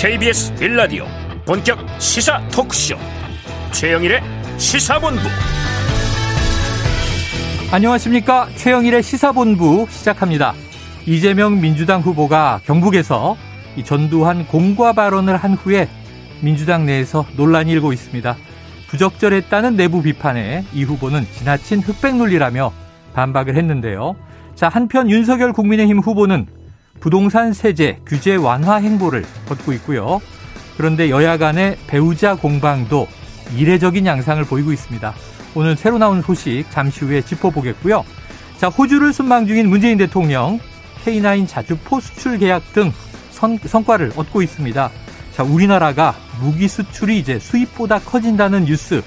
KBS 빌라디오 본격 시사 토크쇼 최영일의 시사본부 안녕하십니까 최영일의 시사본부 시작합니다. 이재명 민주당 후보가 경북에서 전두환 공과 발언을 한 후에 민주당 내에서 논란이 일고 있습니다. 부적절했다는 내부 비판에 이 후보는 지나친 흑백 논리라며 반박을 했는데요. 자, 한편 윤석열 국민의힘 후보는 부동산 세제 규제 완화 행보를 걷고 있고요. 그런데 여야 간의 배우자 공방도 이례적인 양상을 보이고 있습니다. 오늘 새로 나온 소식 잠시 후에 짚어보겠고요. 자, 호주를 순방 중인 문재인 대통령 K9 자주포 수출 계약 등 선, 성과를 얻고 있습니다. 자, 우리나라가 무기 수출이 이제 수입보다 커진다는 뉴스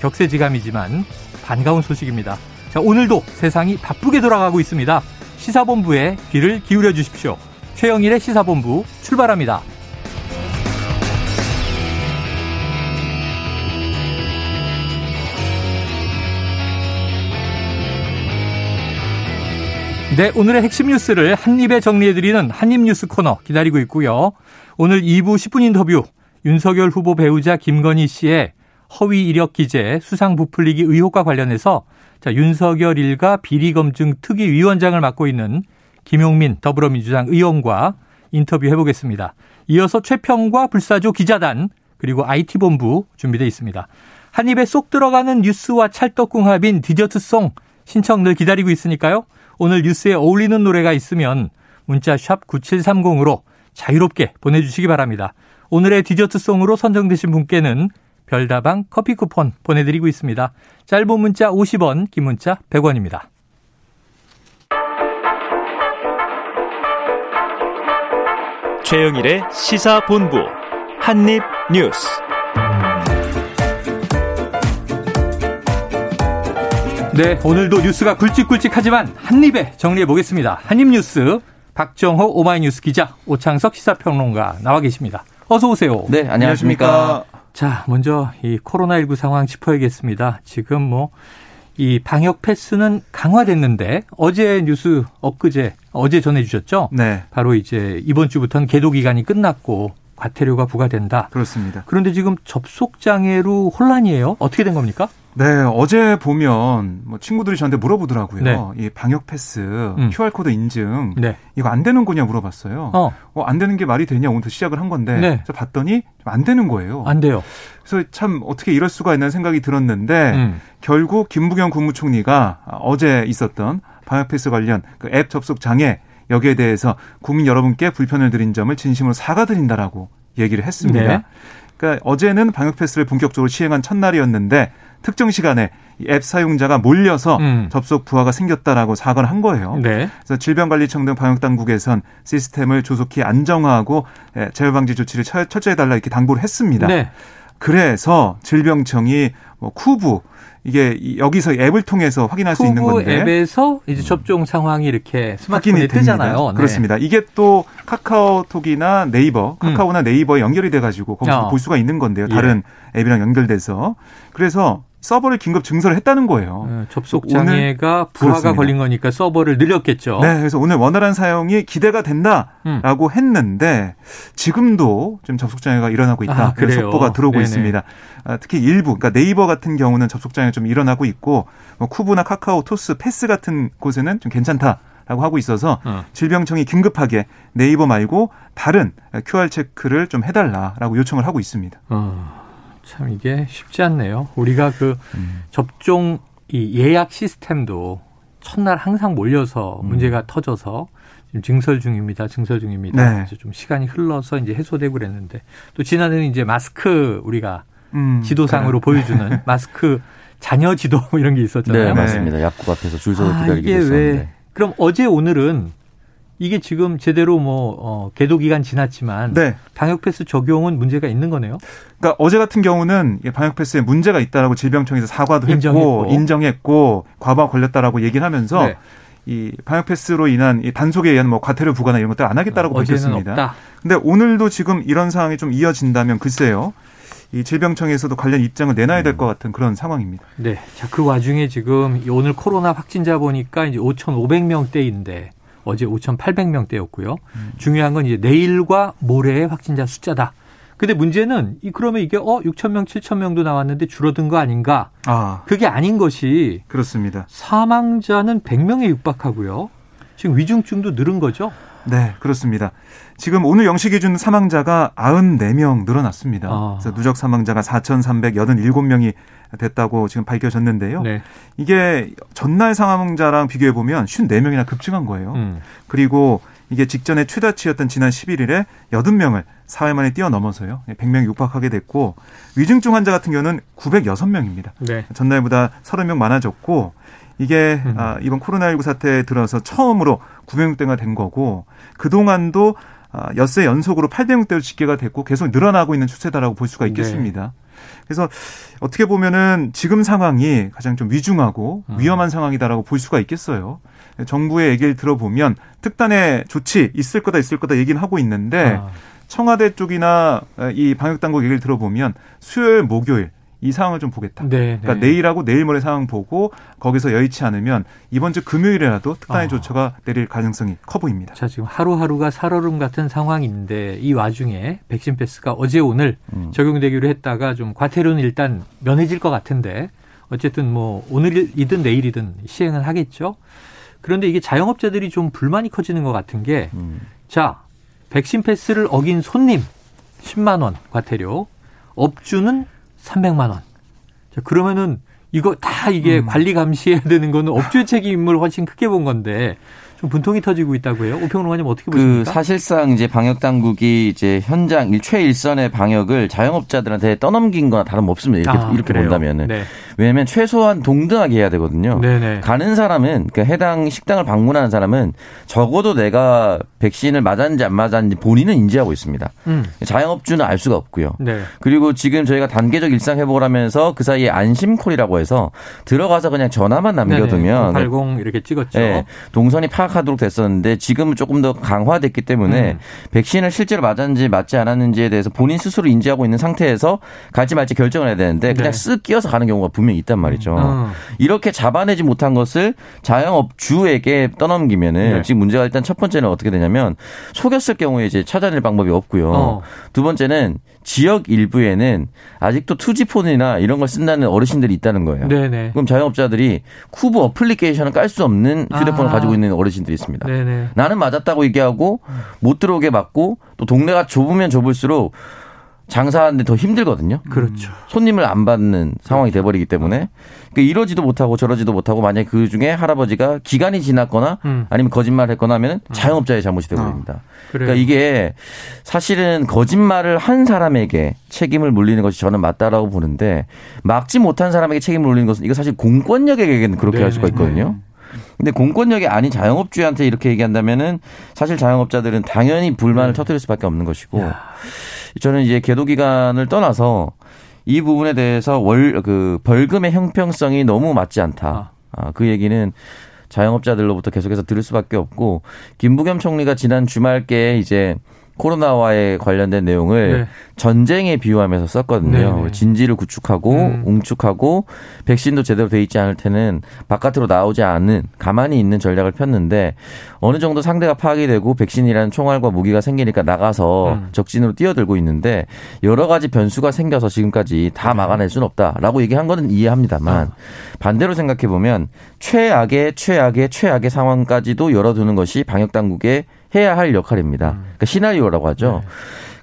격세지감이지만 반가운 소식입니다. 자, 오늘도 세상이 바쁘게 돌아가고 있습니다. 시사본부에 귀를 기울여 주십시오. 최영일의 시사본부 출발합니다. 네, 오늘의 핵심 뉴스를 한입에 정리해드리는 한입뉴스 코너 기다리고 있고요. 오늘 2부 10분 인터뷰 윤석열 후보 배우자 김건희 씨의 허위 이력 기재 수상 부풀리기 의혹과 관련해서 자, 윤석열 일가 비리검증 특위위원장을 맡고 있는 김용민 더불어민주당 의원과 인터뷰 해 보겠습니다. 이어서 최평과 불사조 기자단 그리고 IT본부 준비되어 있습니다. 한 입에 쏙 들어가는 뉴스와 찰떡궁합인 디저트송 신청 늘 기다리고 있으니까요. 오늘 뉴스에 어울리는 노래가 있으면 문자 샵 9730으로 자유롭게 보내주시기 바랍니다. 오늘의 디저트송으로 선정되신 분께는 별다방 커피 쿠폰 보내드리고 있습니다. 짧은 문자 50원, 긴 문자 100원입니다. 최영일의 시사본부 한입뉴스 네, 오늘도 뉴스가 굵직굵직하지만 한입에 정리해 보겠습니다. 한입뉴스 박정호 오마이뉴스 기자 오창석 시사평론가 나와 계십니다. 어서 오세요. 네, 안녕하십니까. 자, 먼저 이 코로나19 상황 짚어야겠습니다. 지금 뭐 이 방역 패스는 강화됐는데 어제 뉴스 엊그제 어제 전해 주셨죠? 네. 바로 이제 이번 주부터는 계도 기간이 끝났고 과태료가 부과된다. 그렇습니다. 그런데 지금 접속 장애로 혼란이에요. 어떻게 된 겁니까? 네, 어제 보면 뭐 친구들이 저한테 물어보더라고요. 네. 이 방역 패스, 음. QR 코드 인증 네. 이거 안 되는 거냐 물어봤어요. 어, 어, 안 되는 게 말이 되냐 오늘부터 시작을 한 건데 네. 저 봤더니 좀안 되는 거예요. 안 돼요. 그래서 참 어떻게 이럴 수가 있나 생각이 들었는데 음. 결국 김부겸 국무총리가 어제 있었던 방역 패스 관련 그 앱 접속 장애 여기에 대해서 국민 여러분께 불편을 드린 점을 진심으로 사과드린다라고 얘기를 했습니다. 네. 그러니까 어제는 방역 패스를 본격적으로 시행한 첫날이었는데 특정 시간에 이앱 사용자가 몰려서 음. 접속 부하가 생겼다라고 사과를 한 거예요. 네. 그래서 질병관리청 등 방역 당국에선 시스템을 조속히 안정화하고 예, 재발 방지 조치를 철- 철저히 해달라 이렇게 당부를 했습니다. 네. 그래서 질병청이 뭐 쿠브 이게 이- 여기서 앱을 통해서 확인할 수 있는 건데 앱에서 이제 접종 상황이 이렇게 스마트폰에. 뜨잖아요. 네. 그렇습니다. 이게 또 카카오톡이나 네이버, 카카오나 네이버에 연결이 돼 가지고 거기서 음. 어. 볼 수가 있는 건데요. 예. 다른 앱이랑 연결돼서 그래서 서버를 긴급 증설을 했다는 거예요. 어, 접속 장애가 부하가 그렇습니다. 걸린 거니까 서버를 늘렸겠죠. 네, 그래서 오늘 원활한 사용이 기대가 된다라고 음. 했는데 지금도 좀 접속 장애가 일어나고 있다. 아, 그래요? 속보가 들어오고 네네. 있습니다. 아, 특히 일부, 그러니까 네이버 같은 경우는 접속 장애 좀 일어나고 있고 뭐 쿠브나 카카오, 토스, 패스 같은 곳에는 좀 괜찮다 라고 하고 있어서 어. 질병청이 긴급하게 네이버 말고 다른 QR 체크를 좀 해달라라고 요청을 하고 있습니다. 어, 참 이게 쉽지 않네요. 우리가 그 음. 접종 이 예약 시스템도 첫날 항상 몰려서 음. 문제가 터져서 지금 증설 중입니다. 증설 중입니다. 네. 그래서 좀 시간이 흘러서 이제 해소되고 그랬는데 또 지난해는 이제 마스크 우리가 음, 지도상으로 그래요. 보여주는 마스크 자녀 지도 뭐 이런 게 있었잖아요. 네, 맞습니다. 약국 앞에서 줄 서서 아, 기다리기도 했었는데. 왜 그럼 어제 오늘은 이게 지금 제대로 뭐 어, 계도 기간 지났지만 네. 방역 패스 적용은 문제가 있는 거네요. 그러니까 어제 같은 경우는 이 방역 패스에 문제가 있다라고 질병청에서 사과도 인정했고. 했고 인정했고 과부하 걸렸다라고 얘기를 하면서 네. 이 방역 패스로 인한 이 단속에 의한 뭐 과태료 부과나 이런 것들 안 하겠다라고 어제는 밝혔습니다. 없다. 근데 오늘도 지금 이런 상황이 좀 이어진다면 글쎄요. 이 질병청에서도 관련 입장을 내놔야 될 것 같은 그런 상황입니다. 네. 자, 그 와중에 지금 이 오늘 코로나 확진자 보니까 이제 5,500명대인데 어제 5,800명대였고요. 음. 중요한 건 이제 내일과 모레의 확진자 숫자다. 근데 문제는 이 그러면 이게 어 6천 명, 7천 명도 나왔는데 줄어든 거 아닌가? 아. 그게 아닌 것이 그렇습니다. 사망자는 100명에 육박하고요. 지금 위중증도 늘은 거죠? 네, 그렇습니다. 지금 오늘 영시 기준 사망자가 94명 늘어났습니다. 아. 그래서 누적 사망자가 4,387명이 됐다고 지금 밝혀졌는데요. 네. 이게 전날 사망자랑 비교해 보면 54명이나 급증한 거예요. 음. 그리고 이게 직전에 최다치였던 지난 11일에 80명을 사흘 만에 뛰어넘어서요. 100명이 육박하게 됐고 위중증 환자 같은 경우는 906명입니다. 네. 전날보다 30명 많아졌고 이게 음. 아, 이번 코로나19 사태에 들어서 처음으로 900명대가 된 거고 그동안도 아, 엿새 연속으로 800명대로 집계가 됐고 계속 늘어나고 있는 추세다라고 볼 수가 있겠습니다. 네. 그래서 어떻게 보면은 지금 상황이 가장 좀 위중하고 음. 위험한 상황이다라고 볼 수가 있겠어요. 정부의 얘기를 들어보면 특단의 조치 있을 거다 있을 거다 얘기는 하고 있는데 아. 청와대 쪽이나 이 방역 당국 얘기를 들어보면 수요일 목요일 이 상황을 좀 보겠다. 네, 그러니까 네. 내일하고 내일 모레 상황 보고 거기서 여의치 않으면 이번 주 금요일에라도 특단의 어. 조처가 내릴 가능성이 커 보입니다. 자, 지금 하루하루가 살얼음 같은 상황인데 이 와중에 백신 패스가 어제 오늘 음. 적용되기로 했다가 좀 과태료는 일단 면해질 것 같은데 어쨌든 뭐 오늘이든 내일이든 시행을 하겠죠. 그런데 이게 자영업자들이 좀 불만이 커지는 것 같은 게 음. 자, 백신 패스를 어긴 손님 10만 원 과태료, 업주는 300만 원. 자, 그러면은 이거 다 이게 음. 관리 감시해야 되는 거는 업주의 책임을 훨씬 크게 본 건데 좀 분통이 터지고 있다고 해요. 오평론가님 어떻게 그 보십니까? 그 사실상 이제 방역 당국이 이제 현장 최일선의 방역을 자영업자들한테 떠넘긴 거나 다름없습니다. 이렇게 아, 이렇게 본다면은. 네. 왜냐하면 최소한 동등하게 해야 되거든요. 네네. 가는 사람은 그 해당 식당을 방문하는 사람은 적어도 내가 백신을 맞았는지 안 맞았는지 본인은 인지하고 있습니다. 음. 자영업주는 알 수가 없고요. 네. 그리고 지금 저희가 단계적 일상 회복을 하면서 그 사이에 안심콜이라고 해서 들어가서 그냥 전화만 남겨두면 80 이렇게 찍었죠. 네, 동선이 파악하도록 됐었는데 지금은 조금 더 강화됐기 때문에 음. 백신을 실제로 맞았는지 맞지 않았는지에 대해서 본인 스스로 인지하고 있는 상태에서 갈지 말지 결정을 해야 되는데 그냥 네. 쓱 끼어서 가는 경우가 분명 히 있단 말이죠. 음. 이렇게 잡아내지 못한 것을 자영업주에게 떠넘기면은 네. 지금 문제가 일단 첫 번째는 어떻게 되냐면 속였을 경우에 이제 찾아낼 방법이 없고요. 어. 두 번째는 지역 일부에는 아직도 투지폰이나 이런 걸 쓴다는 어르신들이 있다는 거예요. 네네. 그럼 자영업자들이 쿠브 어플리케이션을 깔 수 없는 휴대폰을 아. 가지고 있는 어르신들이 있습니다. 네네. 나는 맞았다고 얘기하고 못 들어오게 막고 또 동네가 좁으면 좁을수록 장사하는데 더 힘들거든요. 그렇죠. 손님을 안 받는 상황이 그렇죠. 돼버리기 때문에 그러니까 이러지도 못하고 저러지도 못하고 만약 그 중에 할아버지가 기간이 지났거나 음. 아니면 거짓말했거나 하면 음. 자영업자의 잘못이 되버립니다. 어. 그러니까 이게 사실은 거짓말을 한 사람에게 책임을 물리는 것이 저는 맞다라고 보는데 막지 못한 사람에게 책임을 물리는 것은 이거 사실 공권력에게는 그렇게 네할 수가 있거든요. 근데 공권력이 아닌 자영업주한테 이렇게 얘기한다면은 사실 자영업자들은 당연히 불만을 네. 터뜨릴 수밖에 없는 것이고. 야. 저는 이제 계도 기간을 떠나서 이 부분에 대해서 월 그 벌금의 형평성이 너무 맞지 않다. 아. 아, 그 얘기는 자영업자들로부터 계속해서 들을 수밖에 없고 김부겸 총리가 지난 주말께 이제 코로나와의 관련된 내용을 네. 전쟁에 비유하면서 썼거든요. 네네. 네. 진지를 구축하고 음. 웅축하고 백신도 제대로 돼 있지 않을 때는 바깥으로 나오지 않는 가만히 있는 전략을 폈는데 어느 정도 상대가 파악이 되고 백신이라는 총알과 무기가 생기니까 나가서 음. 적진으로 뛰어들고 있는데 여러 가지 변수가 생겨서 지금까지 다 네. 막아낼 수는 없다라고 얘기한 거는 이해합니다만 아. 반대로 생각해 보면 최악의 최악의 최악의 상황까지도 열어두는 것이 방역 당국의 해야 할 역할입니다. 음. 그러니까 시나리오라고 하죠. 네.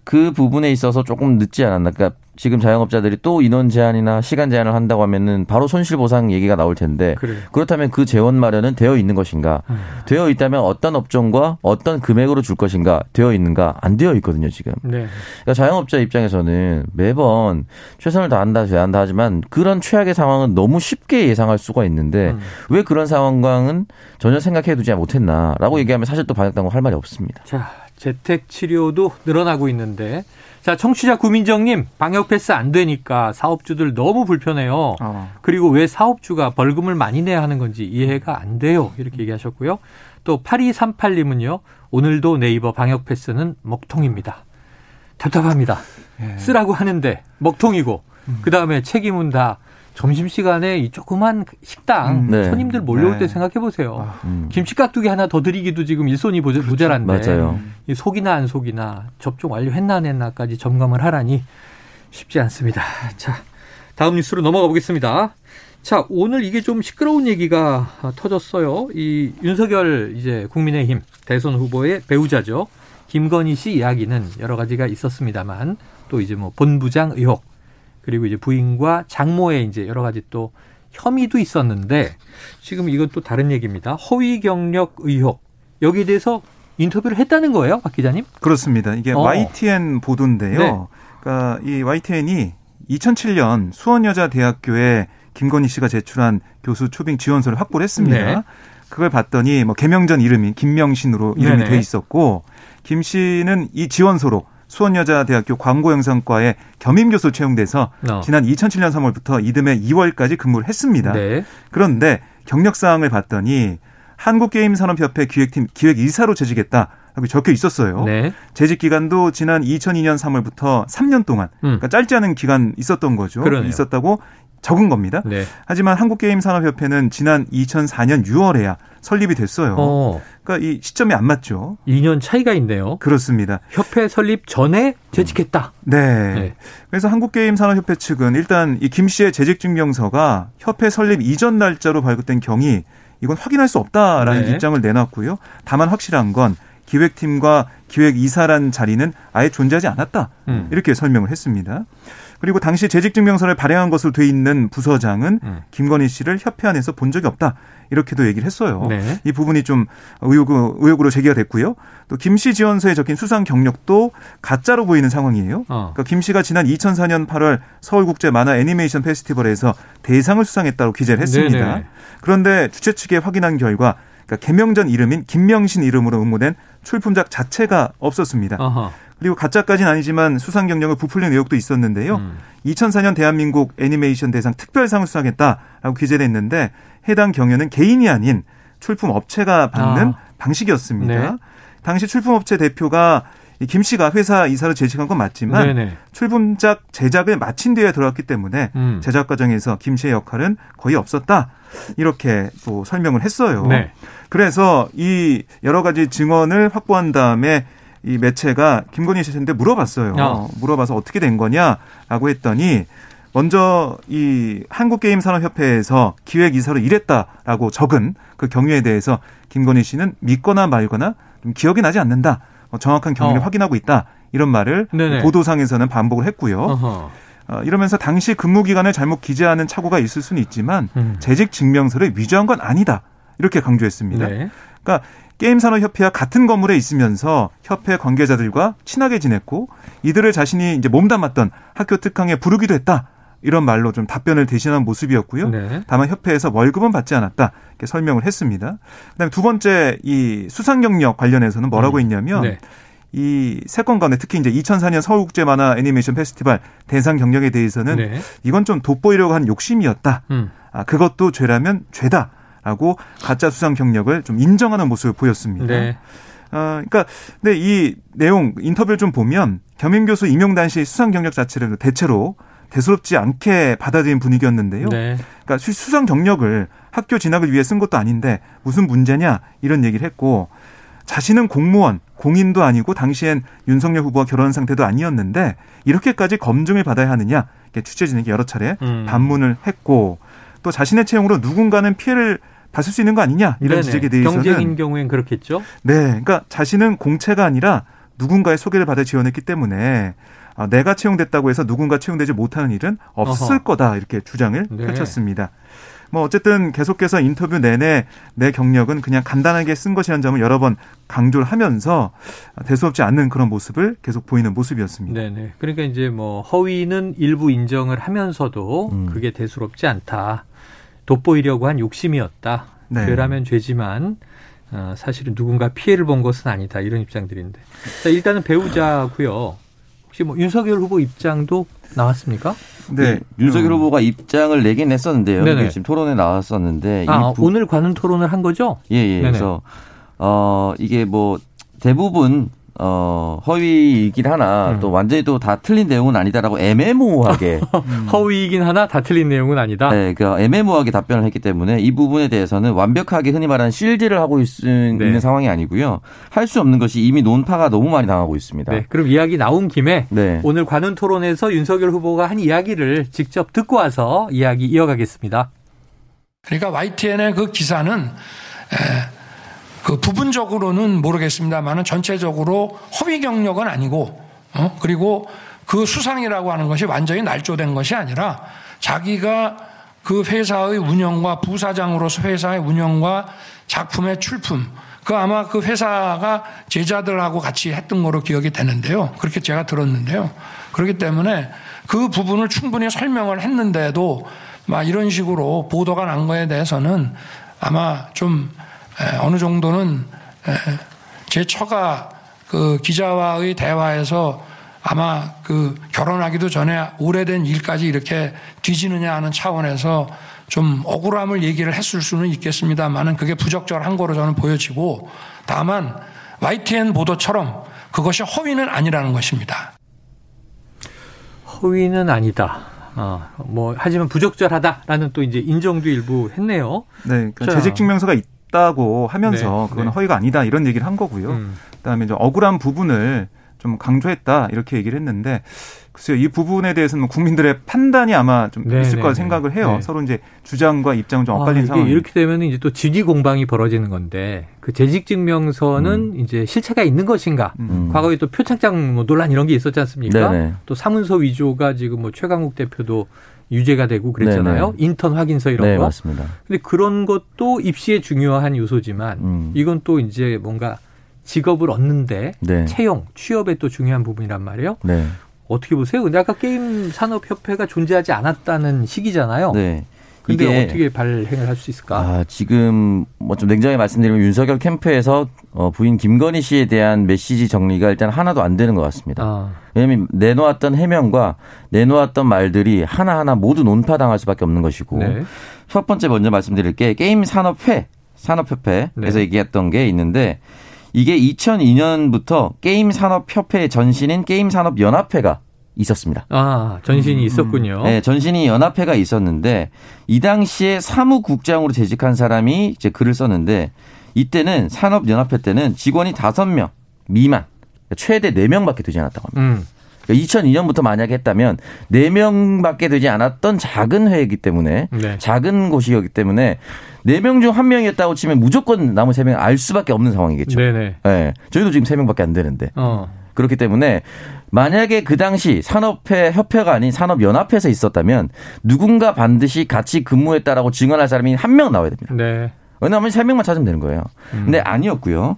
그 부분에 있어서 조금 늦지 않았나. 그러니까 지금 자영업자들이 또 인원 제한이나 시간 제한을 한다고 하면은 바로 손실 보상 얘기가 나올 텐데 그래. 그렇다면 그 재원 마련은 되어 있는 것인가? 음. 되어 있다면 어떤 업종과 어떤 금액으로 줄 것인가? 되어 있는가? 안 되어 있거든요, 지금. 네. 그러니까 자영업자 입장에서는 매번 최선을 다한다, 다한다 하지만 그런 최악의 상황은 너무 쉽게 예상할 수가 있는데 음. 왜 그런 상황과는 전혀 생각해 두지 못했나라고 얘기하면 사실 또 방역 당국 할 말이 없습니다. 자, 재택 치료도 늘어나고 있는데 자, 청취자 구민정님, 방역 패스 안 되니까 사업주들 너무 불편해요. 어. 그리고 왜 사업주가 벌금을 많이 내야 하는 건지 이해가 안 돼요. 이렇게 얘기하셨고요. 또 8238님은요, 오늘도 네이버 방역 패스는 먹통입니다. 답답합니다. 예. 쓰라고 하는데 먹통이고, 음. 그 다음에 책임은 다 점심시간에 이 조그만 식당 음, 네. 손님들 몰려올 네. 때 생각해 보세요. 아, 음. 김치 깍두기 하나 더 드리기도 지금 일손이 그렇죠. 모자란데 맞아요. 이 속이나 안 속이나 접종 완료했나 안 했나까지 점검을 하라니 쉽지 않습니다. 자, 다음 뉴스로 넘어가 보겠습니다. 자, 오늘 이게 좀 시끄러운 얘기가 터졌어요. 이 윤석열 이제 국민의힘 대선 후보의 배우자죠. 김건희 씨 이야기는 여러 가지가 있었습니다만 또 이제 뭐 본부장 의혹 그리고 이제 부인과 장모의 이제 여러 가지 또 혐의도 있었는데 지금 이건 또 다른 얘기입니다. 허위 경력 의혹 여기에 대해서 인터뷰를 했다는 거예요, 박 기자님? 그렇습니다. 이게 어. YTN 보도인데요. 네. 그러니까 이 YTN이 2007년 수원여자대학교에 김건희 씨가 제출한 교수 초빙 지원서를 확보를 했습니다. 네. 그걸 봤더니 뭐 개명전 이름이 김명신으로 이름이 네네. 돼 있었고 김 씨는 이 지원서로 수원여자대학교 광고영상과에 겸임교수 채용돼서 어. 지난 2007년 3월부터 이듬해 2월까지 근무를 했습니다. 네. 그런데 경력 사항을 봤더니 한국게임산업협회 기획팀 기획이사로 재직했다. 라고 적혀 있었어요. 네. 재직 기간도 지난 2002년 3월부터 3년 동안, 음. 그러니까 짧지 않은 기간 있었던 거죠. 그러네요. 있었다고 적은 겁니다. 네. 하지만 한국게임산업협회는 지난 2004년 6월에야 설립이 됐어요. 어. 그러니까 이 시점이 안 맞죠. 2년 차이가 있네요. 그렇습니다. 협회 설립 전에 재직했다. 네. 네. 그래서 한국게임산업협회 측은 일단 이 김 씨의 재직증명서가 협회 설립 이전 날짜로 발급된 경위 이건 확인할 수 없다라는 네. 입장을 내놨고요. 다만 확실한 건 기획팀과 기획이사란 자리는 아예 존재하지 않았다. 음. 이렇게 설명을 했습니다. 그리고 당시 재직증명서를 발행한 것으로 돼 있는 부서장은 음. 김건희 씨를 협회 안에서 본 적이 없다. 이렇게도 얘기를 했어요. 네. 이 부분이 좀 의혹, 의혹으로 제기가 됐고요. 또 김씨 지원서에 적힌 수상 경력도 가짜로 보이는 상황이에요. 어. 그러니까 김 씨가 지난 2004년 8월 서울국제 만화 애니메이션 페스티벌에서 대상을 수상했다고 기재를 했습니다. 네네. 그런데 주최 측에 확인한 결과 그러니까 개명 전 이름인 김명신 이름으로 응모된 출품작 자체가 없었습니다. 어허. 그리고 가짜까지는 아니지만 수상 경력을 부풀린 의혹도 있었는데요. 음. 2004년 대한민국 애니메이션 대상 특별상을 수상했다라고 기재됐는데 해당 경연은 개인이 아닌 출품 업체가 받는 아. 방식이었습니다. 네. 당시 출품업체 대표가 김 씨가 회사 이사로 재직한 건 맞지만 네네. 출품작 제작을 마친 뒤에 들어왔기 때문에 음. 제작 과정에서 김 씨의 역할은 거의 없었다. 이렇게 또 설명을 했어요. 네. 그래서 이 여러 가지 증언을 확보한 다음에 이 매체가 김건희 씨한테 물어봤어요. 어. 물어봐서 어떻게 된 거냐라고 했더니 먼저 이 한국게임산업협회에서 기획이사로 일했다라고 적은 그 경위에 대해서 김건희 씨는 믿거나 말거나 좀 기억이 나지 않는다. 어, 정확한 경위를 어. 확인하고 있다. 이런 말을 네네. 보도상에서는 반복을 했고요. 어, 이러면서 당시 근무 기간을 잘못 기재하는 착오가 있을 수는 있지만 음. 재직 증명서를 위조한 건 아니다. 이렇게 강조했습니다. 네. 그러니까 게임산업협회와 같은 건물에 있으면서 협회 관계자들과 친하게 지냈고 이들을 자신이 이제 몸담았던 학교 특강에 부르기도 했다. 이런 말로 좀 답변을 대신한 모습이었고요. 네. 다만 협회에서 월급은 받지 않았다. 이렇게 설명을 했습니다. 그다음에 두 번째 이 수상 경력 관련해서는 뭐라고 음. 했냐면 네. 이세 건 가운데 특히 이제 2004년 서울국제 만화 애니메이션 페스티벌 대상 경력에 대해서는 네. 이건 좀 돋보이려고 한 욕심이었다. 음. 아, 그것도 죄라면 죄다. 라고 가짜 수상 경력을 좀 인정하는 모습을 보였습니다. 네. 어, 그러니까 근데 이 내용 인터뷰를 좀 보면 겸임 교수 임용 당시 수상 경력 자체를 대체로 대수롭지 않게 받아들인 분위기였는데요. 네. 그러니까 수상 경력을 학교 진학을 위해 쓴 것도 아닌데 무슨 문제냐 이런 얘기를 했고 자신은 공무원, 공인도 아니고 당시엔 윤석열 후보와 결혼 상태도 아니었는데 이렇게까지 검증을 받아야 하느냐 취재진에게 여러 차례 음. 반문을 했고 또 자신의 채용으로 누군가는 피해를 받을 수 있는 거 아니냐 이런 네네. 지적에 대해서는 경쟁인 경우엔 그렇겠죠. 네, 그러니까 자신은 공채가 아니라 누군가의 소개를 받아 지원했기 때문에 아, 내가 채용됐다고 해서 누군가 채용되지 못하는 일은 없을 어허. 거다 이렇게 주장을 네. 펼쳤습니다. 뭐 어쨌든 계속해서 인터뷰 내내 내 경력은 그냥 간단하게 쓴 것이라는 점을 여러 번 강조를 하면서 대수롭지 않는 그런 모습을 계속 보이는 모습이었습니다. 네네. 그러니까 이제 뭐 허위는 일부 인정을 하면서도 음. 그게 대수롭지 않다. 돋보이려고 한 욕심이었다. 네. 죄라면 죄지만 어, 사실은 누군가 피해를 본 것은 아니다. 이런 입장들인데. 자, 일단은 배우자고요. 혹시 뭐 윤석열 후보 입장도 나왔습니까? 네. 윤석열 음. 후보가 입장을 내긴 했었는데요. 네네. 지금 토론에 나왔었는데. 아, 부... 오늘 관훈 토론을 한 거죠? 예, 예. 네네. 그래서, 어, 이게 뭐 대부분 어, 허위이긴 하나 음. 또 완전히 또 다 틀린 내용은 아니다라고 애매모호하게 허위이긴 하나 다 틀린 내용은 아니다. 네, 그 애매모호하게 답변을 했기 때문에 이 부분에 대해서는 완벽하게 흔히 말하는 실드를 하고 있, 네. 있는 상황이 아니고요. 할 수 없는 것이 이미 논파가 너무 많이 당하고 있습니다. 네, 그럼 이야기 나온 김에 네. 오늘 관훈 토론에서 윤석열 후보가 한 이야기를 직접 듣고 와서 이야기 이어가겠습니다. 그러니까 YTN의 그 기사는 에, 그 부분적으로는 모르겠습니다만은 전체적으로 허위 경력은 아니고 어? 그리고 그 수상이라고 하는 것이 완전히 날조된 것이 아니라 자기가 그 회사의 운영과 부사장으로서 회사의 운영과 작품의 출품 그 아마 그 회사가 제자들하고 같이 했던 거로 기억이 되는데요. 그렇게 제가 들었는데요. 그렇기 때문에 그 부분을 충분히 설명을 했는데도 막 이런 식으로 보도가 난 거에 대해서는 아마 좀 어느 정도는 제 처가 그 기자와의 대화에서 아마 그 결혼하기도 전에 오래된 일까지 이렇게 뒤지느냐 하는 차원에서 좀 억울함을 얘기를 했을 수는 있겠습니다만은 그게 부적절한 거로 저는 보여지고 다만 YTN 보도처럼 그것이 허위는 아니라는 것입니다. 허위는 아니다. 어, 뭐 하지만 부적절하다라는 또 이제 인정도 일부 했네요. 네, 그러니까 재직 증명서가 있. 있다고 하면서 네, 그건 네. 허위가 아니다 이런 얘기를 한 거고요. 음. 그다음에 이제 억울한 부분을 좀 강조했다 이렇게 얘기를 했는데 글쎄요 이 부분에 대해서는 국민들의 판단이 아마 좀 네, 있을 네, 거라 네. 생각을 해요. 네. 서로 이제 주장과 입장은 좀 엇갈린 아, 상황. 이렇게 되면 이제 또 지지 공방이 벌어지는 건데 그 재직 증명서는 음. 이제 실체가 있는 것인가? 음. 과거에 또 표창장 뭐 논란 이런 게 있었지 않습니까? 또 사문서 위조가 지금 뭐 최강욱 대표도 유죄가 되고 그랬잖아요. 네네. 인턴 확인서 이런 네, 거. 맞습니다. 근데 그런 것도 입시에 중요한 요소지만 음. 이건 또 이제 뭔가 직업을 얻는데 네. 채용, 취업에 또 중요한 부분이란 말이에요. 네. 어떻게 보세요? 근데 아까 게임 산업 협회가 존재하지 않았다는 시기잖아요. 네. 근데 어떻게 발행을 할 수 있을까? 아, 지금 뭐 좀 냉정히 말씀드리면 윤석열 캠프에서 어, 부인 김건희 씨에 대한 메시지 정리가 일단 하나도 안 되는 것 같습니다. 아. 왜냐하면 내놓았던 해명과 내놓았던 말들이 하나하나 모두 논파당할 수밖에 없는 것이고 네. 첫 번째 먼저 말씀드릴 게 게임 산업회 산업협회에서 네. 얘기했던 게 있는데 이게 2002년부터 게임 산업협회의 전신인 게임 산업 연합회가 있었습니다. 아, 전신이 음, 있었군요. 네, 전신이 연합회가 있었는데 이 당시에 사무국장으로 재직한 사람이 이제 글을 썼는데 이때는 산업연합회 때는 직원이 5명 미만 최대 4명밖에 되지 않았다고 합니다. 음. 2002년부터 그러니까 만약에 했다면 4명밖에 되지 않았던 작은 회이기 때문에 네. 작은 곳이었기 때문에 4명 중 1명이었다고 치면 무조건 나머지 3명 알 수밖에 없는 상황이겠죠. 네네. 네. 저희도 지금 3명밖에 안 되는데. 어. 그렇기 때문에 만약에 그 당시 산업회 협회가 아닌 산업연합회에서 있었다면 누군가 반드시 같이 근무했다라고 증언할 사람이 한 명 나와야 됩니다. 네. 왜냐하면 세 명만 찾으면 되는 거예요. 음. 근데 아니었고요.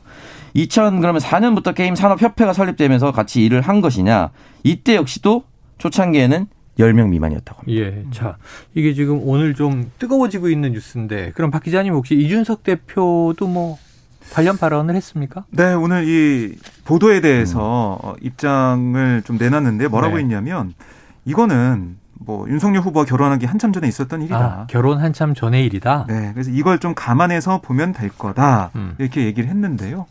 2000 그러면 4년부터 게임 산업 협회가 설립되면서 같이 일을 한 것이냐? 이때 역시도 초창기에는 10명 미만이었다고 합니다. 예. 자, 이게 지금 오늘 좀 뜨거워지고 있는 뉴스인데 그럼 박 기자님 혹시 이준석 대표도 뭐 관련 발언을 했습니까? 네, 오늘 이 보도에 대해서 음. 입장을 좀 내놨는데 뭐라고 네. 했냐면 이거는 뭐 윤석열 후보가 결혼하기 한참 전에 있었던 일이다. 아, 결혼 한참 전의 일이다. 네, 그래서 이걸 좀 감안해서 보면 될 거다 음. 이렇게 얘기를 했는데요.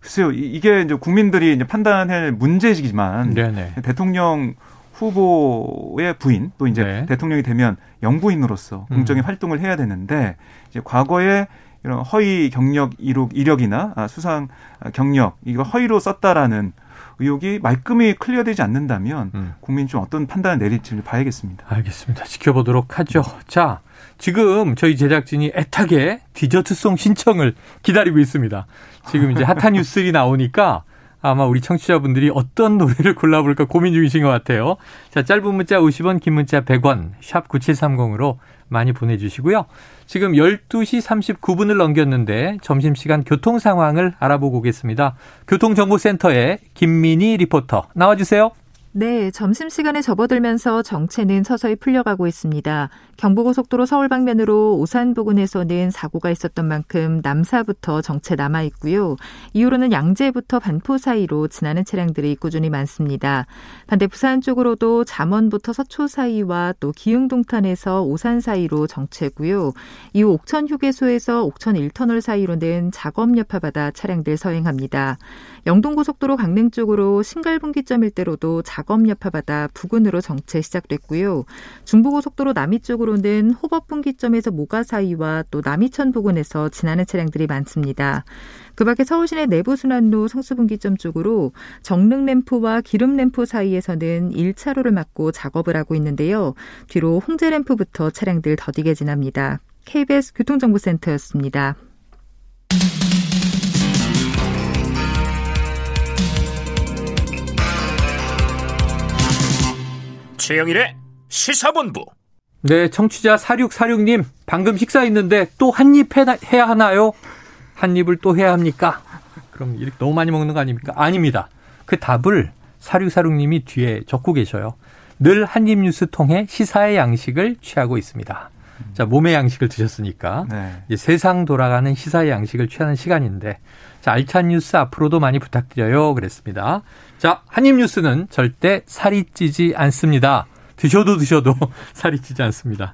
글쎄요, 이게 이제 국민들이 이제 판단할 문제이지만 네네. 대통령 후보의 부인 또 이제 네. 대통령이 되면 영부인으로서 공적인 음. 활동을 해야 되는데 이제 과거에 이런 허위 경력 이력, 이력이나 아, 수상 경력 이거 허위로 썼다라는 의혹이 말끔히 클리어되지 않는다면 음. 국민이 좀 어떤 판단을 내릴지 봐야겠습니다. 알겠습니다. 지켜보도록 하죠. 자, 지금 저희 제작진이 애타게 디저트송 신청을 기다리고 있습니다. 지금 이제 핫한 뉴스들이 나오니까 아마 우리 청취자분들이 어떤 노래를 골라볼까 고민 중이신 것 같아요. 자, 짧은 문자 50원, 긴 문자 100원, 샵 9730으로 많이 보내주시고요. 지금 12시 39분을 넘겼는데 점심시간 교통 상황을 알아보고 오겠습니다. 교통정보센터에 김민희 리포터 나와주세요. 네, 점심시간에 접어들면서 정체는 서서히 풀려가고 있습니다. 경부고속도로 서울 방면으로 오산 부근에서는 사고가 있었던 만큼 남사부터 정체 남아 있고요. 이후로는 양재부터 반포 사이로 지나는 차량들이 꾸준히 많습니다. 반대 부산 쪽으로도 잠원부터 서초 사이와 또 기흥동탄에서 오산 사이로 정체고요. 이후 옥천 휴게소에서 옥천 1터널 사이로는 작업 여파받아 차량들 서행합니다. 영동고속도로 강릉 쪽으로 신갈분기점 일대로도 작업 여파받아 부근으로 정체 시작됐고요. 중부고속도로 남이 쪽으로는 호법분기점에서 모가 사이와 또 남이천 부근에서 지나는 차량들이 많습니다. 그 밖에 서울시내 내부순환로 성수분기점 쪽으로 정릉램프와 기름램프 사이에서는 1차로를 막고 작업을 하고 있는데요. 뒤로 홍제램프부터 차량들 더디게 지납니다. KBS 교통정보센터였습니다. 최영일의 시사본부. 네, 청취자 4646님, 방금 식사했는데 또 한입 해야 하나요? 한 입을 또 해야 합니까? 그럼 이렇게 너무 많이 먹는 거 아닙니까? 아닙니다. 그 답을 4646님이 뒤에 적고 계셔요. 늘 한입 뉴스 통해 시사의 양식을 취하고 있습니다. 자, 몸의 양식을 드셨으니까 네. 이제 세상 돌아가는 시사의 양식을 취하는 시간인데 자, 알찬 뉴스 앞으로도 많이 부탁드려요. 그랬습니다. 자, 한입 뉴스는 절대 살이 찌지 않습니다. 드셔도 드셔도 살이 찌지 않습니다.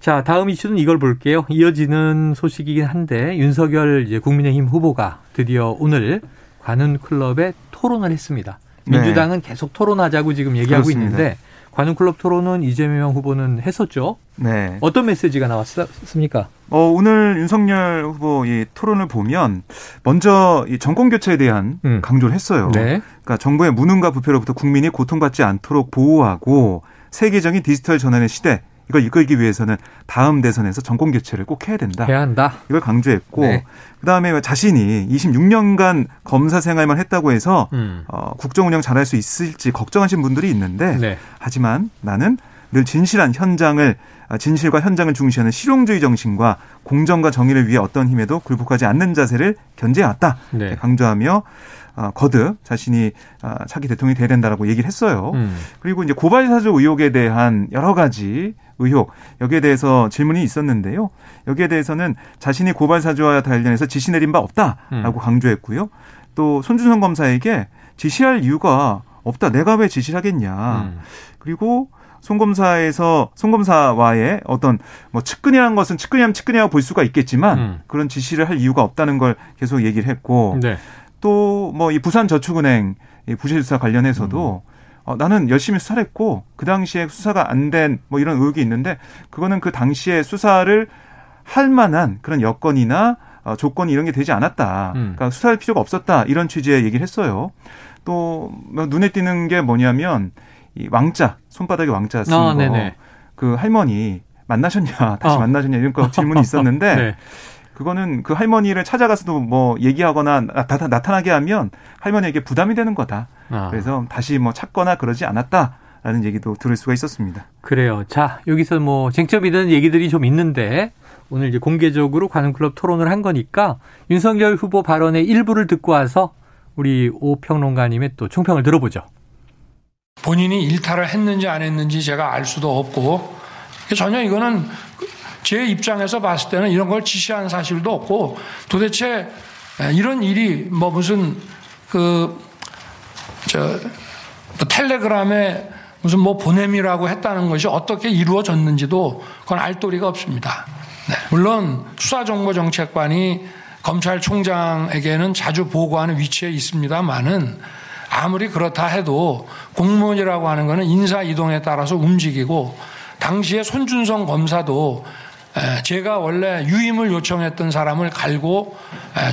자, 다음 이슈는 이걸 볼게요. 이어지는 소식이긴 한데 윤석열 이제 국민의힘 후보가 드디어 오늘 관훈 클럽에 토론을 했습니다. 네. 민주당은 네. 계속 토론하자고 지금 얘기하고 그렇습니다. 있는데 관훈 클럽 토론은 이재명 후보는 했었죠. 네. 어떤 메시지가 나왔습니까? 어, 오늘 윤석열 후보 이 토론을 보면 먼저 이 정권 교체에 대한 음. 강조를 했어요. 네. 그러니까 정부의 무능과 부패로부터 국민이 고통받지 않도록 보호하고 세계적인 디지털 전환의 시대 이걸 이끌기 위해서는 다음 대선에서 정권 교체를 꼭 해야 된다. 해야 한다. 이걸 강조했고 네. 그다음에 자신이 26년간 검사 생활만 했다고 해서 음. 어, 국정 운영 잘할 수 있을지 걱정하신 분들이 있는데 네. 하지만 나는 늘 진실한 현장을 아, 진실과 현장을 중시하는 실용주의 정신과 공정과 정의를 위해 어떤 힘에도 굴복하지 않는 자세를 견제해왔다. 네. 강조하며 어, 거듭 자신이 어, 차기 대통령이 돼야 된다라고 얘기를 했어요. 음. 그리고 이제 고발 사주 의혹에 대한 여러 가지 의혹 여기에 대해서 질문이 있었는데요. 여기에 대해서는 자신이 고발 사주와 관련해서 지시 내린 바 없다라고 음. 강조했고요. 또 손준성 검사에게 지시할 이유가 없다. 내가 왜 지시를 하겠냐. 음. 그리고 송 검사에서 송 검사와의 어떤 뭐 측근이라는 것은 측근이라면 측근이라고 볼 수가 있겠지만 음. 그런 지시를 할 이유가 없다는 걸 계속 얘기를 했고 네. 또뭐 이 부산저축은행 이 부실 수사 관련해서도 음. 어, 나는 열심히 수사를 했고 그 당시에 수사가 안 된 뭐 이런 의혹이 있는데 그거는 그 당시에 수사를 할 만한 그런 여건이나 어, 조건이 이런 게 되지 않았다. 음. 그러니까 수사할 필요가 없었다. 이런 취지의 얘기를 했어요. 또뭐 눈에 띄는 게 뭐냐면 이 왕자 손바닥에 왕자 쓴 아, 거. 그 할머니 만나셨냐 다시 어. 만나셨냐 이런 거 질문이 있었는데 네. 그거는 그 할머니를 찾아가서도 뭐 얘기하거나 나타, 나타나게 하면 할머니에게 부담이 되는 거다. 아. 그래서 다시 뭐 찾거나 그러지 않았다. 라는 얘기도 들을 수가 있었습니다. 그래요. 자, 여기서 뭐 쟁점이 되는 얘기들이 좀 있는데 오늘 이제 공개적으로 관훈클럽 토론을 한 거니까 윤석열 후보 발언의 일부를 듣고 와서 우리 오 평론가님의 또 총평을 들어보죠. 본인이 일탈을 했는지 안 했는지 제가 알 수도 없고 전혀 이거는 제 입장에서 봤을 때는 이런 걸 지시한 사실도 없고 도대체 이런 일이 뭐 무슨 그, 저, 뭐 텔레그램에 무슨 뭐 보냄이라고 했다는 것이 어떻게 이루어졌는지도 그건 알 도리가 없습니다. 네. 물론 수사정보정책관이 검찰총장에게는 자주 보고하는 위치에 있습니다만은 아무리 그렇다 해도 공무원이라고 하는 것은 인사 이동에 따라서 움직이고 당시에 손준성 검사도 제가 원래 유임을 요청했던 사람을 갈고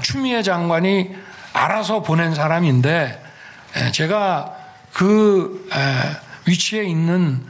추미애 장관이 알아서 보낸 사람인데 제가 그 위치에 있는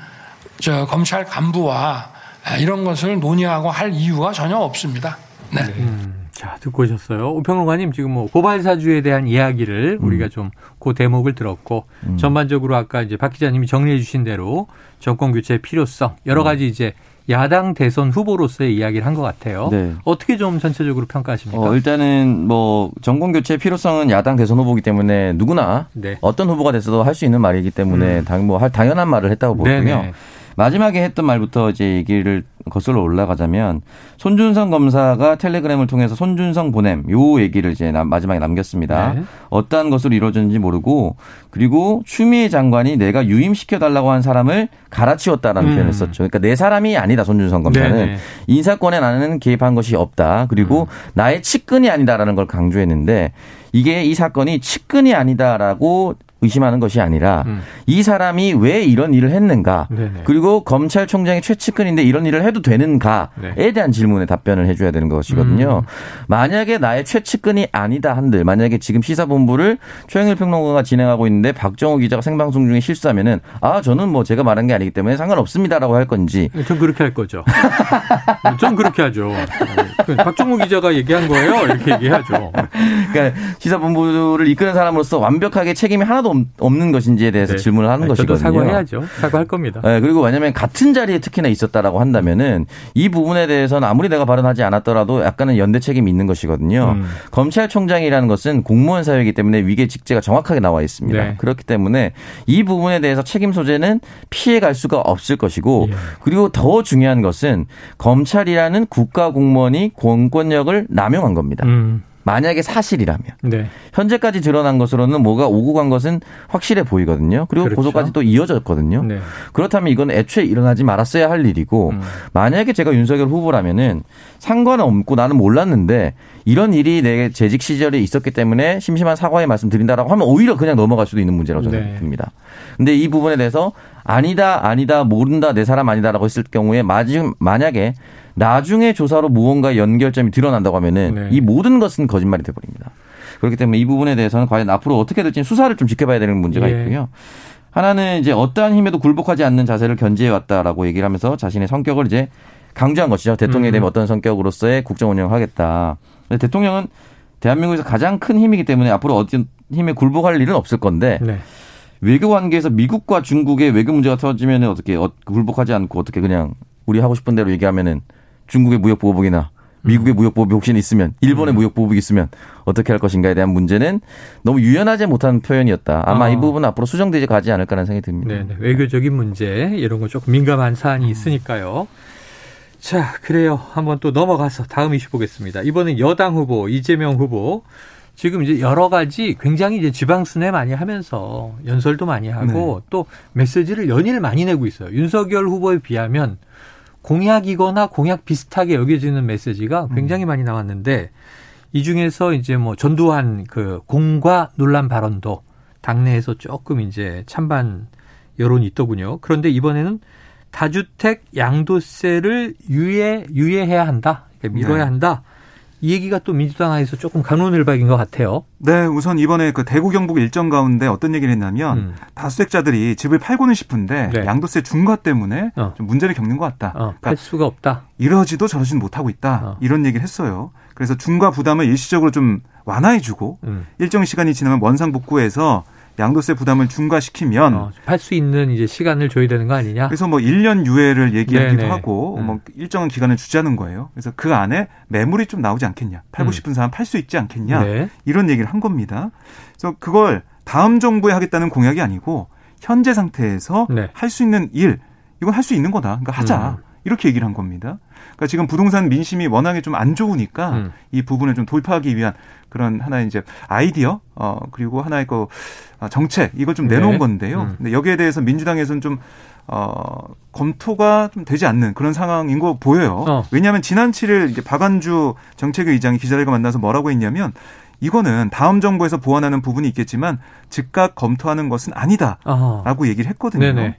저 검찰 간부와 이런 것을 논의하고 할 이유가 전혀 없습니다. 네. 음, 자, 듣고 오셨어요. 오평론가님 지금 뭐 고발 사주에 대한 이야기를 음. 우리가 좀그 대목을 들었고 음. 전반적으로 아까 이제 박 기자님이 정리해 주신 대로 정권 교체의 필요성 여러 음. 가지 이제 야당 대선 후보로서의 이야기를 한 것 같아요. 네. 어떻게 좀 전체적으로 평가하십니까? 어, 일단은 뭐 정권 교체 필요성은 야당 대선 후보기 때문에 누구나 네. 어떤 후보가 됐어도 할 수 있는 말이기 때문에 음. 당, 뭐 당연한 말을 했다고 보거든요. 마지막에 했던 말부터 이제 얘기를 거슬러 올라가자면 손준성 검사가 텔레그램을 통해서 손준성 보냄 요 얘기를 이제 마지막에 남겼습니다. 네. 어떠한 것으로 이루어졌는지 모르고 그리고 추미애 장관이 내가 유임시켜 달라고 한 사람을 갈아치웠다라는 음. 표현을 썼죠. 그러니까 내 사람이 아니다 손준성 검사는 네네. 네. 인사권에 나는 개입한 것이 없다. 그리고 음. 나의 측근이 아니다라는 걸 강조했는데 이게 이 사건이 측근이 아니다라고 의심하는 것이 아니라 음. 이 사람이 왜 이런 일을 했는가 네네. 그리고 검찰총장이 최측근인데 이런 일을 해도 되는가에 네. 대한 질문에 답변을 해줘야 되는 것이거든요. 음. 만약에 나의 최측근이 아니다 한들 만약에 지금 시사본부를 최영일 평론가가 진행하고 있는데 박정호 기자가 생방송 중에 실수하면은 아 저는 뭐 제가 말한 게 아니기 때문에 상관없습니다라고 할 건지 좀 그렇게 할 거죠. 좀 그렇게 하죠. 그 박정호 기자가 얘기한 거예요. 이렇게 얘기하죠. 그러니까 시사본부를 이끄는 사람으로서 완벽하게 책임이 하나도 하나도 없는 것인지에 대해서 네. 질문을 하는 것이거든요. 사과해야죠. 사과할 겁니다. 네, 그리고 왜냐하면 같은 자리에 특히나 있었다라고 한다면은 이 부분에 대해서는 아무리 내가 발언하지 않았더라도 약간은 연대 책임이 있는 것이거든요. 음. 검찰총장이라는 것은 공무원 사회이기 때문에 위계 직제가 정확하게 나와 있습니다. 네. 그렇기 때문에 이 부분에 대해서 책임 소재는 피해갈 수가 없을 것이고 예. 그리고 더 중요한 것은 검찰이라는 국가 공무원이 공권력을 남용한 겁니다. 음. 만약에 사실이라면 네. 현재까지 드러난 것으로는 뭐가 오고 간 것은 확실해 보이거든요. 그리고 그렇죠. 고소까지 또 이어졌거든요. 네. 그렇다면 이건 애초에 일어나지 말았어야 할 일이고 음. 만약에 제가 윤석열 후보라면은 상관없고 나는 몰랐는데 이런 일이 내 재직 시절에 있었기 때문에 심심한 사과의 말씀 드린다라고 하면 오히려 그냥 넘어갈 수도 있는 문제라고 저는 네. 듭니다. 근데 이 부분에 대해서 아니다 아니다 모른다 내 사람 아니다라고 했을 경우에 만약에 나중에 조사로 무언가 연결점이 드러난다고 하면은 네. 이 모든 것은 거짓말이 돼버립니다. 그렇기 때문에 이 부분에 대해서는 과연 앞으로 어떻게 될지 수사를 좀 지켜봐야 되는 문제가 예. 있고요. 하나는 이제 어떠한 힘에도 굴복하지 않는 자세를 견지해 왔다라고 얘기를 하면서 자신의 성격을 이제 강조한 것이죠. 대통령이 되면 음. 어떤 성격으로서의 국정 운영을 하겠다. 근데 대통령은 대한민국에서 가장 큰 힘이기 때문에 앞으로 어떤 힘에 굴복할 일은 없을 건데 네. 외교 관계에서 미국과 중국의 외교 문제가 터지면 어떻게 어, 굴복하지 않고 어떻게 그냥 우리 하고 싶은 대로 얘기하면은 중국의 무역 보복이나 미국의 음. 무역 보복이 혹시 있으면 일본의 음. 무역 보복이 있으면 어떻게 할 것인가에 대한 문제는 너무 유연하지 못한 표현이었다. 아마 아. 이 부분은 앞으로 수정되지 가지 않을까라는 생각이 듭니다. 네, 네. 외교적인 문제 이런 거 조금 민감한 사안이 음. 있으니까요. 자, 그래요. 한번 또 넘어가서 다음 이슈 보겠습니다. 이번엔 여당 후보 이재명 후보 지금 이제 여러 가지 굉장히 이제 지방 순회 많이 하면서 연설도 많이 하고 네. 또 메시지를 연일 많이 내고 있어요. 윤석열 후보에 비하면 공약이거나 공약 비슷하게 여겨지는 메시지가 굉장히 음. 많이 나왔는데 이 중에서 이제 뭐 전두환 그 공과 논란 발언도 당내에서 조금 이제 찬반 여론이 있더군요. 그런데 이번에는 다주택 양도세를 유예 유예해야 한다. 그러니까 미뤄야 네. 한다. 이 얘기가 또 민주당에서 조금 간호을박인 것 같아요. 네, 우선 이번에 그 대구 경북 일정 가운데 어떤 얘기를 했냐면 음. 다수택자들이 집을 팔고는 싶은데 네. 양도세 중과 때문에 어. 좀 문제를 겪는 것 같다. 어, 그러니까 팔 수가 없다. 이러지도 저러지도 못하고 있다. 어. 이런 얘기를 했어요. 그래서 중과 부담을 일시적으로 좀 완화해주고 음. 일정 시간이 지나면 원상 복구해서 양도세 부담을 중과시키면 어, 팔수 있는 이제 시간을 줘야 되는 거 아니냐? 그래서 뭐 1년 유예를 얘기하기도 네네. 하고 음. 뭐 일정한 기간을 주자는 거예요. 그래서 그 안에 매물이 좀 나오지 않겠냐? 팔고 음. 싶은 사람 팔 수 있지 않겠냐? 네. 이런 얘기를 한 겁니다. 그래서 그걸 다음 정부에 하겠다는 공약이 아니고 현재 상태에서 네. 할수 있는 일 이건 할 수 있는 거다. 그러니까 하자. 음. 이렇게 얘기를 한 겁니다. 그러니까 지금 부동산 민심이 워낙에 좀 안 좋으니까 음. 이 부분을 좀 돌파하기 위한 그런 하나의 이제 아이디어 어 그리고 하나의 그 아, 정책 이걸 좀 내놓은 네. 건데요. 음. 근데 여기에 대해서 민주당에서는 좀 어, 검토가 좀 되지 않는 그런 상황인 거 보여요. 어. 왜냐하면 지난 7일 이제 박안주 정책위 의장이 기자들과 만나서 뭐라고 했냐면 이거는 다음 정부에서 보완하는 부분이 있겠지만 즉각 검토하는 것은 아니다라고 어허. 얘기를 했거든요. 네네.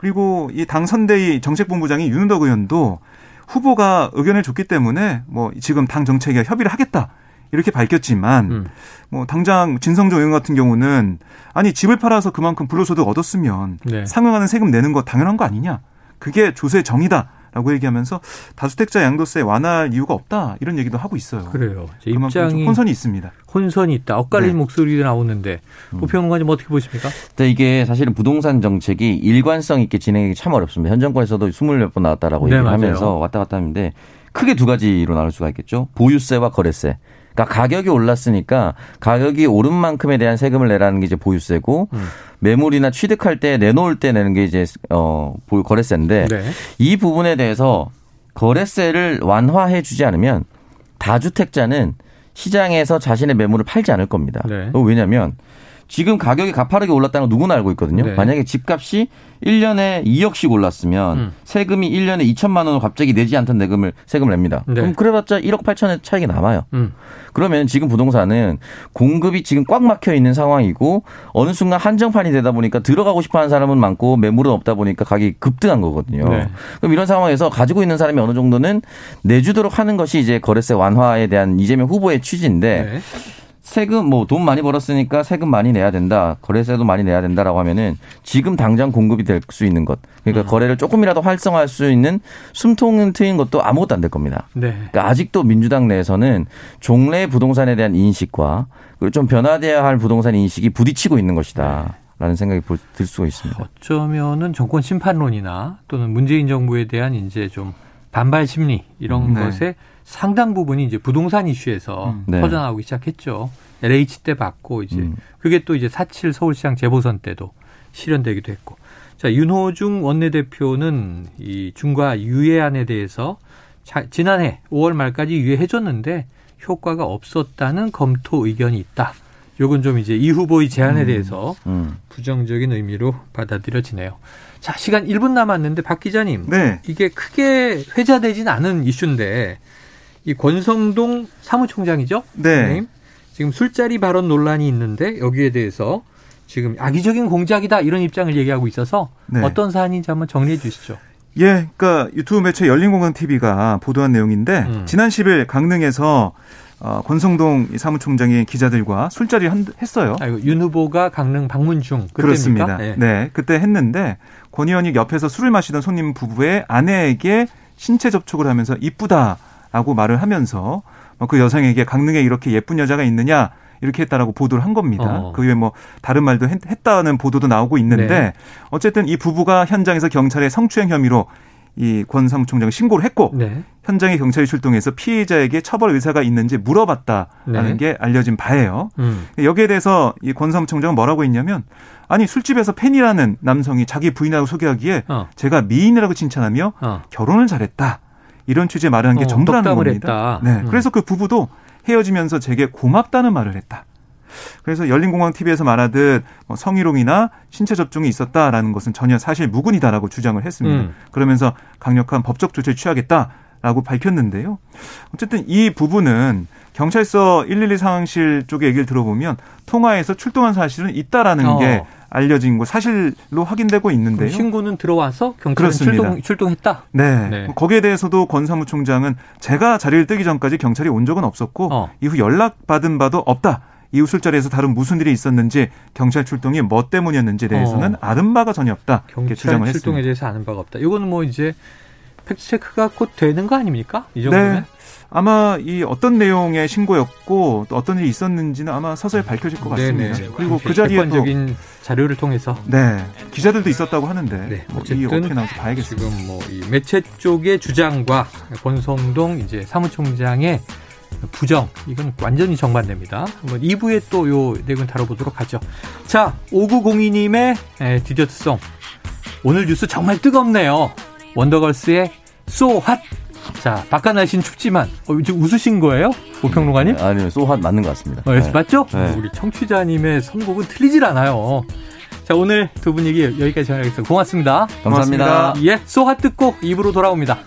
그리고 이 당 선대위 정책본부장이 윤은덕 의원도 후보가 의견을 줬기 때문에 뭐 지금 당 정책에 협의를 하겠다. 이렇게 밝혔지만 음. 뭐 당장 진성조 의원 같은 경우는 아니 집을 팔아서 그만큼 불로소득 얻었으면 네. 상응하는 세금 내는 거 당연한 거 아니냐? 그게 조세 정의다. 라고 얘기하면서 다주택자 양도세 완화할 이유가 없다 이런 얘기도 하고 있어요. 그래요. 입장이 혼선이 있습니다. 혼선이 있다. 엇갈린 네. 목소리도 나오는데 부평론가님 음. 어떻게 보십니까? 네, 이게 사실은 부동산 정책이 일관성 있게 진행하기 참 어렵습니다. 현 정권에서도 20몇 번 나왔다라고 네, 얘기를 하면서 왔다 갔다 하는데 크게 두 가지로 나눌 수가 있겠죠. 보유세와 거래세. 그러니까 가격이 올랐으니까 가격이 오른 만큼에 대한 세금을 내라는 게 이제 보유세고 음. 매물이나 취득할 때 내놓을 때 내는 게 이제 어 거래세인데 네. 이 부분에 대해서 거래세를 완화해 주지 않으면 다주택자는 시장에서 자신의 매물을 팔지 않을 겁니다. 네. 왜냐하면 지금 가격이 가파르게 올랐다는 건 누구나 알고 있거든요. 네. 만약에 집값이 1년에 2억씩 올랐으면 음. 세금이 1년에 2천만 원을 갑자기 내지 않던 내금을 세금을 냅니다. 네. 그럼 그래봤자 1억 8천의 차이가 남아요. 음. 그러면 지금 부동산은 공급이 지금 꽉 막혀 있는 상황이고 어느 순간 한정판이 되다 보니까 들어가고 싶어 하는 사람은 많고 매물은 없다 보니까 가격이 급등한 거거든요. 네. 그럼 이런 상황에서 가지고 있는 사람이 어느 정도는 내주도록 하는 것이 이제 거래세 완화에 대한 이재명 후보의 취지인데. 네. 세금 뭐 돈 많이 벌었으니까 세금 많이 내야 된다. 거래세도 많이 내야 된다라고 하면은 지금 당장 공급이 될 수 있는 것. 그러니까 음. 거래를 조금이라도 활성화할 수 있는 숨통은 트인 것도 아무것도 안 될 겁니다. 네. 그러니까 아직도 민주당 내에서는 종래 부동산에 대한 인식과 그리고 좀 변화돼야 할 부동산 인식이 부딪히고 있는 것이다. 라는 생각이 들 수가 있습니다. 어쩌면은 정권 심판론이나 또는 문재인 정부에 대한 이제 좀 반발 심리 이런 네. 것에 상당 부분이 이제 부동산 이슈에서 음. 네. 퍼져나오기 시작했죠. LH 때 받고 이제 음. 그게 또 이제 사칠 서울시장 재보선 때도 실현되기도 했고. 자, 윤호중 원내대표는 이 중과 유예안에 대해서 자, 지난해 5월 말까지 유예해 줬는데 효과가 없었다는 검토 의견이 있다. 요건 좀 이제 이 후보의 제안에 음. 대해서 음. 부정적인 의미로 받아들여지네요. 자, 시간 1분 남았는데 박 기자님. 네. 이게 크게 회자되진 않은 이슈인데 이 권성동 사무총장이죠? 네. 지금 술자리 발언 논란이 있는데 여기에 대해서 지금 악의적인 공작이다 이런 입장을 얘기하고 있어서 네. 어떤 사안인지 한번 정리해 주시죠. 예, 그러니까 유튜브 매체 열린공간 TV가 보도한 내용인데 음. 지난 10일 강릉에서 어, 권성동 사무총장이 기자들과 술자리를 한, 했어요. 아, 윤 후보가 강릉 방문 중 그렇습니다. 네. 네, 그때 했는데 권 의원이 옆에서 술을 마시던 손님 부부의 아내에게 신체 접촉을 하면서 이쁘다. 라고 말을 하면서 뭐그 여성에게 강릉에 이렇게 예쁜 여자가 있느냐 이렇게 했다라고 보도를 한 겁니다. 어. 그 외에 뭐 다른 말도 했, 다는 보도도 나오고 있는데 네. 어쨌든 이 부부가 현장에서 경찰에 성추행 혐의로 이권 사무총장을 신고를 했고 네. 현장에 경찰이 출동해서 피해자에게 처벌 의사가 있는지 물어봤다라는 네. 게 알려진 바예요. 음. 여기에 대해서 이권 사무총장은 뭐라고 했냐면 아니 술집에서 팬이라는 남성이 자기 부인하고 소개하기에 어. 제가 미인이라고 칭찬하며 어. 결혼을 잘했다. 이런 취지의 말을 한게 어, 전부라는 겁니다. 했다. 네. 음. 그래서 그 부부도 헤어지면서 제게 고맙다는 말을 했다. 그래서 열린공항 TV에서 말하듯 뭐 성희롱이나 신체 접종이 있었다라는 것은 전혀 사실 무근이다라고 주장을 했습니다. 음. 그러면서 강력한 법적 조치를 취하겠다 라고 밝혔는데요. 어쨌든 이 부분은 경찰서 112 상황실 쪽의 얘기를 들어보면 통화에서 출동한 사실은 있다라는 어. 게 알려진 거 사실로 확인되고 있는데요. 신고는 들어와서 경찰은 출동, 출동했다. 네. 네. 거기에 대해서도 권 사무총장은 제가 자리를 뜨기 전까지 경찰이 온 적은 없었고 어. 이후 연락 받은 바도 없다. 이후 술자리에서 다른 무슨 일이 있었는지 경찰 출동이 뭐 때문이었는지에 대해서는 어. 아는 바가 전혀 없다. 경찰 주장을 출동에 했습니다. 대해서 아는 바가 없다. 이거는 뭐 이제 팩트 체크가 곧 되는 거 아닙니까? 이 정도면? 네. 아마 이 어떤 내용의 신고였고 또 어떤 일이 있었는지는 아마 서서히 밝혀질 것 같습니다. 네네. 그리고 그 자리에 또 자료를 통해서 네 기자들도 있었다고 하는데 네, 뭐 어쨌든 뭐 어떻게 나올지 봐야겠습니다. 지금 뭐 이 매체 쪽의 주장과 권성동 이제 사무총장의 부정 이건 완전히 정반대입니다. 한번 2부에 또 요 내용 다뤄보도록 하죠. 자 5902님의 디저트송 오늘 뉴스 정말 뜨겁네요. 원더걸스의 So Hot 자, 바깥 날씨는 춥지만 어, 지금 웃으신 거예요? 오평론가님? 네, 아니요, 소한 맞는 것 같습니다. 어, 네. 맞죠? 네. 우리 청취자님의 선곡은 틀리질 않아요. 자, 오늘 두 분 얘기 여기까지 전하겠습니다. 고맙습니다. 감사합니다. 고맙습니다. 예, 소하 듣고 입으로 돌아옵니다.